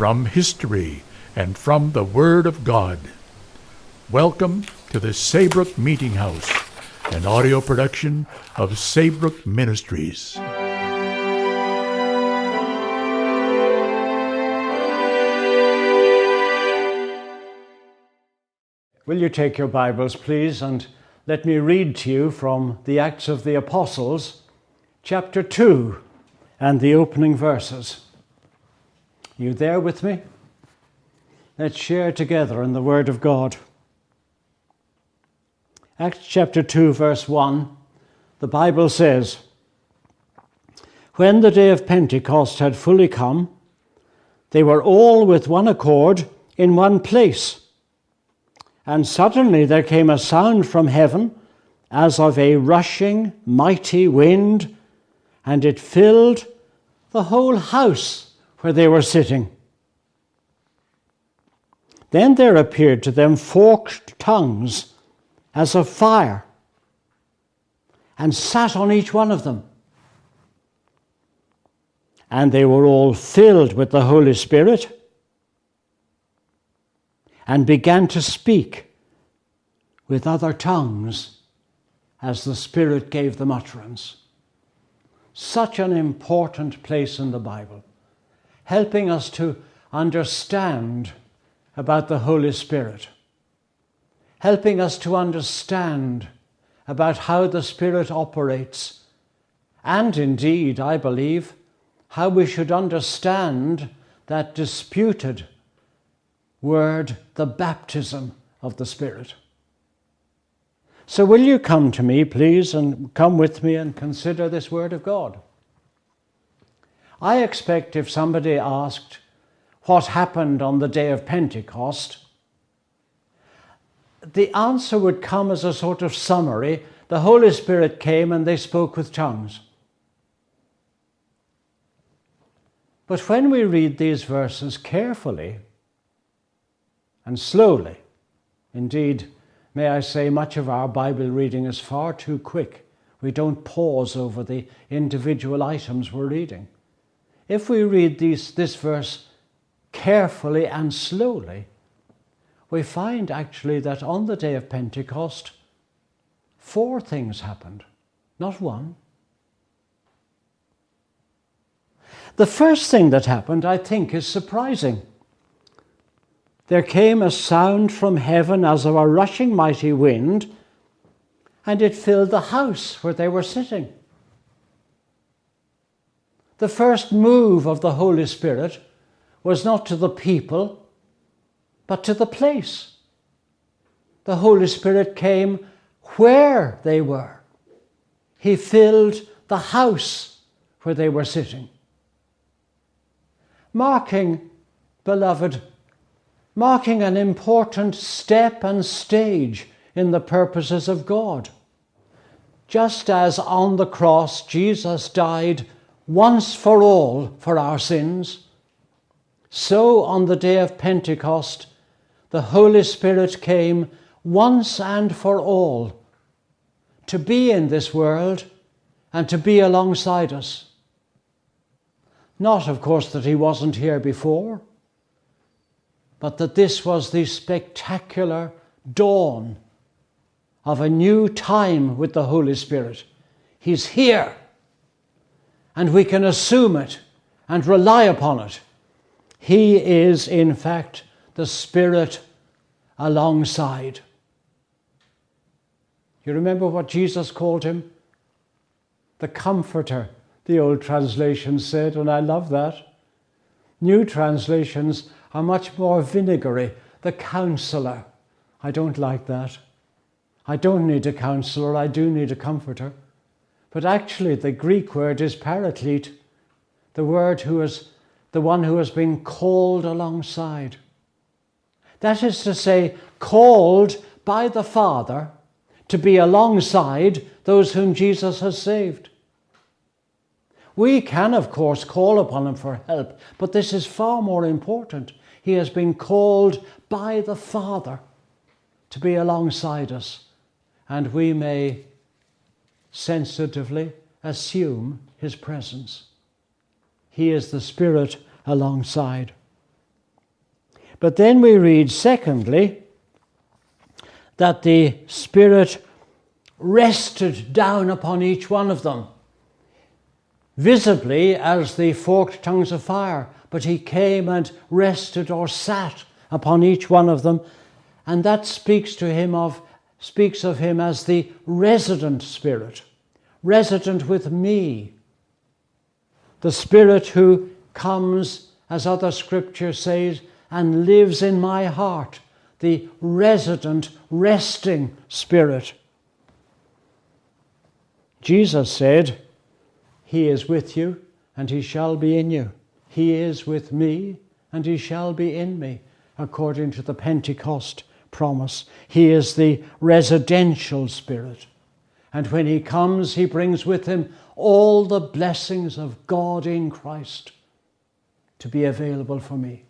from history, and from the Word of God. Welcome to the Saybrook Meeting House, an audio production of Saybrook Ministries. Will you take your Bibles, please, and let me read to you from the Acts of the Apostles, chapter 2, and the opening verses. You there with me? Let's share together in the Word of God. Acts chapter 2, verse 1, the Bible says, When the day of Pentecost had fully come, they were all with one accord in one place. And suddenly there came a sound from heaven as of a rushing mighty wind, and it filled the whole house where they were sitting. Then there appeared to them forked tongues as of fire, and sat on each one of them. And they were all filled with the Holy Spirit and began to speak with other tongues as the Spirit gave them utterance. Such an important place in the Bible, helping us to understand about the Holy Spirit, helping us to understand about how the Spirit operates, and indeed, I believe, how we should understand that disputed word, the baptism of the Spirit. So, will you come to me, please, and come with me and consider this Word of God? I expect if somebody asked, what happened on the day of Pentecost, the answer would come as a sort of summary. The Holy Spirit came and they spoke with tongues. But when we read these verses carefully and slowly, indeed, may I say, much of our Bible reading is far too quick. We don't pause over the individual items we're reading. If we read these, this verse carefully and slowly, we find actually that on the day of Pentecost, four things happened, not one. The first thing that happened, I think, is surprising. There came a sound from heaven as of a rushing mighty wind, and it filled the house where they were sitting. The first move of the Holy Spirit was not to the people, but to the place. The Holy Spirit came where they were. He filled the house where they were sitting. Marking, beloved, marking an important step and stage in the purposes of God. Just as on the cross Jesus died once for all for our sins, so on the day of Pentecost, the Holy Spirit came once and for all to be in this world and to be alongside us. Not, of course, that he wasn't here before, but that this was the spectacular dawn of a new time with the Holy Spirit. He's here, and we can assume it and rely upon it he is, in fact, the Spirit alongside. You remember what Jesus called him? The Comforter, the old translation said, and I love that. New translations are much more vinegary. The Counselor. I don't like that. I don't need a counselor, I do need a comforter. But actually, the Greek word is paraclete, the word who has the one who has been called alongside. That is to say, called by the Father to be alongside those whom Jesus has saved. We can, of course, call upon him for help, but this is far more important. He has been called by the Father to be alongside us, and we may sensitively assume his presence. He is the Spirit alongside. But then we read, secondly, that the Spirit rested down upon each one of them, visibly as the forked tongues of fire. But he came and rested or sat upon each one of them, and that speaks to him of speaks of him as the resident spirit, resident with me. The spirit who comes, as other scripture says, and lives in my heart, the resident, resting spirit. Jesus said, He is with you and He shall be in you. He is with me and He shall be in me, according to the Pentecost promise. He is the residential spirit. And when He comes, He brings with Him all the blessings of God in Christ to be available for me.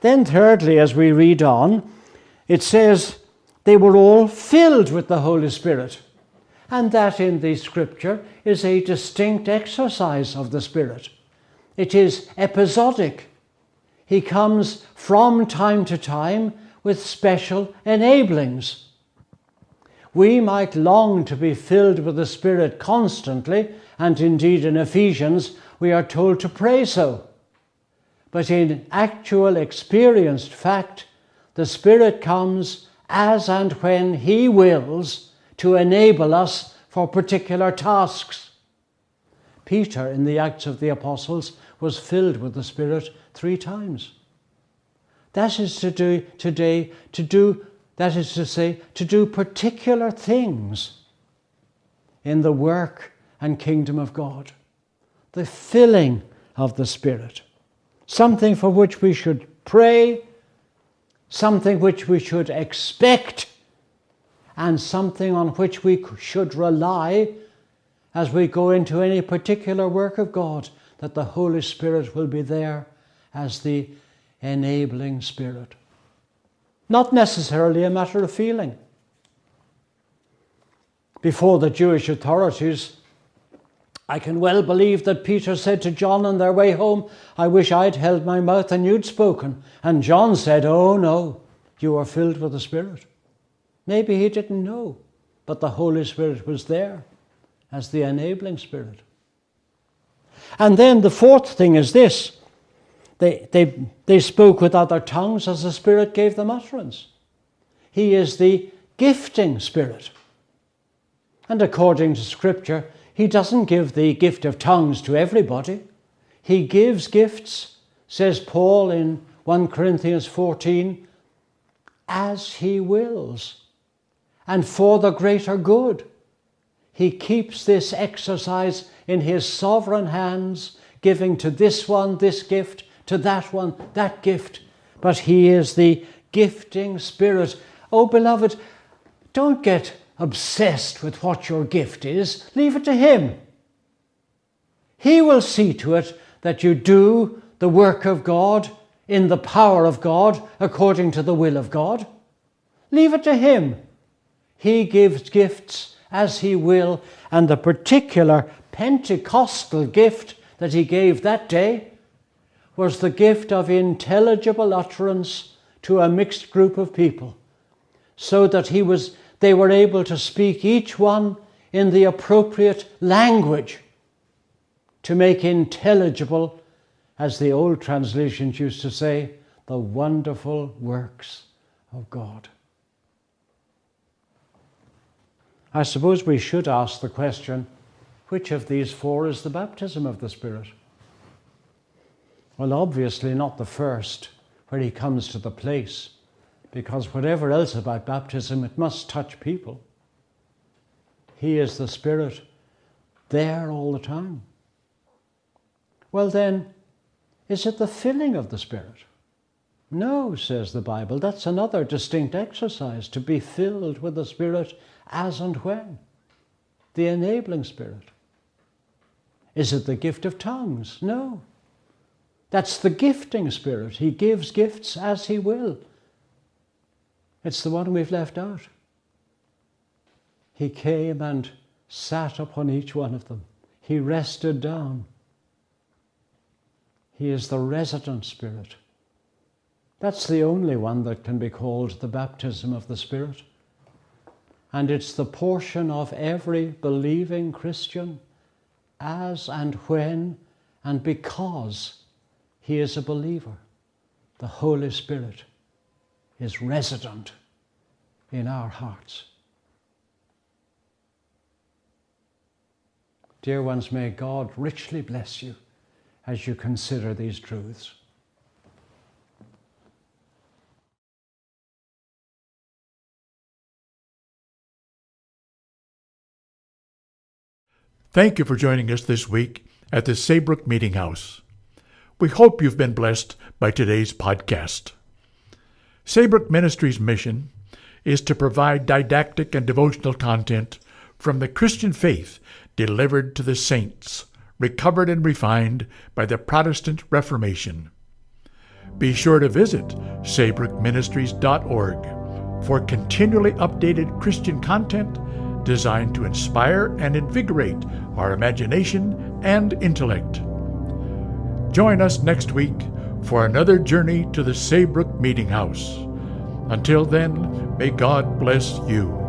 Then, thirdly, as we read on, it says they were all filled with the Holy Spirit. And that in the scripture is a distinct exercise of the Spirit. It is episodic. He comes from time to time with special enablings. We might long to be filled with the Spirit constantly, and indeed in Ephesians we are told to pray so. But in actual experienced fact, the Spirit comes as and when He wills to enable us for particular tasks. Peter, in the Acts of the Apostles, was filled with the Spirit three times. That is to do today, to do, that is to say, to do particular things in the work and kingdom of God. The filling of the Spirit. Something for which we should pray, something which we should expect and something on which we should rely as we go into any particular work of God, that the Holy Spirit will be there as the enabling Spirit. Not necessarily a matter of feeling. Before the Jewish authorities, I can well believe that Peter said to John on their way home, I wish I'd held my mouth and you'd spoken. And John said, Oh no, you are filled with the Spirit. Maybe he didn't know, but the Holy Spirit was there as the enabling Spirit. And then the fourth thing is this they, they, they spoke with other tongues as the Spirit gave them utterance. He is the gifting Spirit. And according to Scripture, He doesn't give the gift of tongues to everybody. He gives gifts, says Paul in 1 Corinthians 14, as He wills and for the greater good. He keeps this exercise in his sovereign hands, giving to this one this gift, to that one that gift. But he is the gifting spirit. Oh, beloved, don't get obsessed with what your gift is. Leave it to him. He will see to it that you do the work of God in the power of God according to the will of God. Leave it to him. He gives gifts as He will, and the particular Pentecostal gift that He gave that day was the gift of intelligible utterance to a mixed group of people, so that he was, they were able to speak each one in the appropriate language to make intelligible, as the old translations used to say, the wonderful works of God. I suppose we should ask the question which of these four is the baptism of the Spirit? Well, obviously not the first, where he comes to the place, because whatever else about baptism, it must touch people. He is the Spirit there all the time. Well, then, Is it the filling of the Spirit? No, says the Bible. That's another distinct exercise to be filled with the Spirit as and when. The enabling Spirit. Is it the gift of tongues? No. That's the gifting Spirit. He gives gifts as He will. It's the one we've left out. He came and sat upon each one of them. He rested down. He is the resident Spirit. That's the only one that can be called the baptism of the Spirit. And it's the portion of every believing Christian as and when and because he is a believer. The Holy Spirit is resident in our hearts. Dear ones, may God richly bless you as you consider these truths. Thank you for joining us this week at the Saybrook Meeting House. We hope you've been blessed by today's podcast. Saybrook Ministries' mission is to provide didactic and devotional content from the Christian faith delivered to the saints, recovered and refined by the Protestant Reformation. Be sure to visit saybrookministries.org for continually updated Christian content designed to inspire and invigorate our imagination and intellect. Join us next week for another journey to the Saybrook Meeting House. Until then, may God bless you.